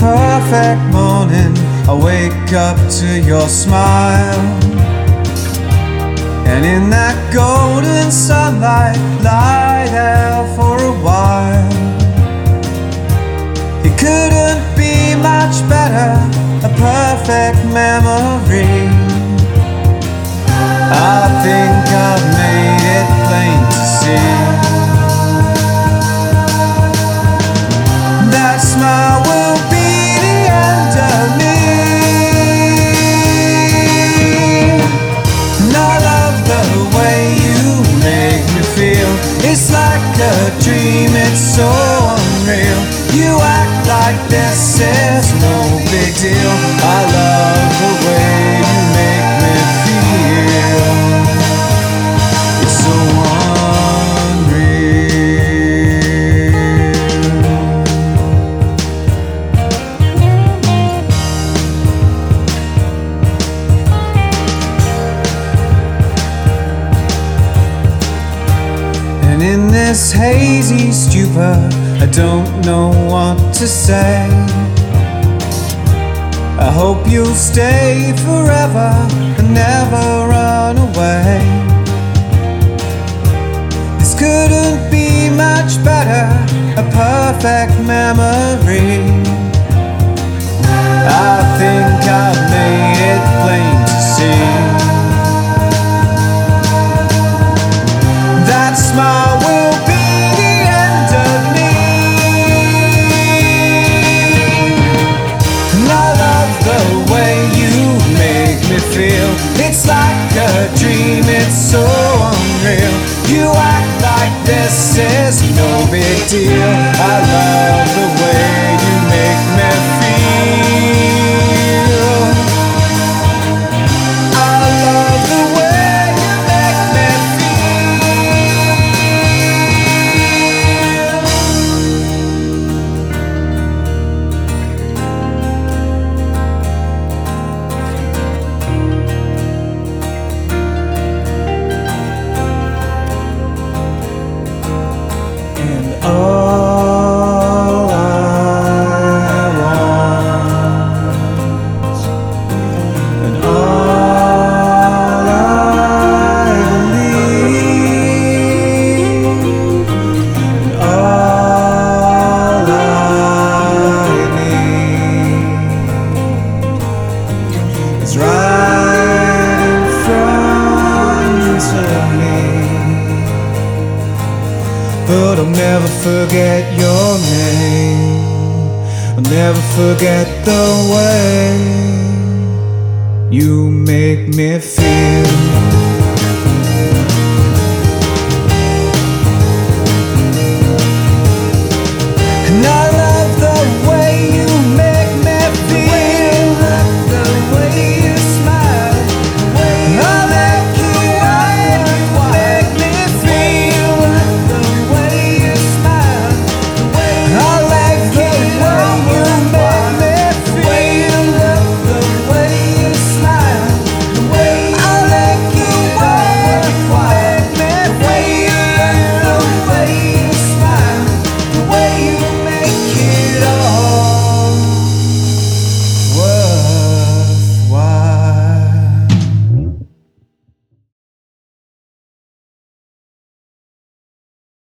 perfect morning, I wake up to your smile. And in that golden sunlight, lie there for It's like a dream, it's so unreal. You act like this is no big deal. I love hazy stupor, I don't know what to say. I hope you'll stay forever and never run away. This couldn't be much better, a perfect memory. I've deal. I love And never forget your name. I'll never forget the way you make me feel.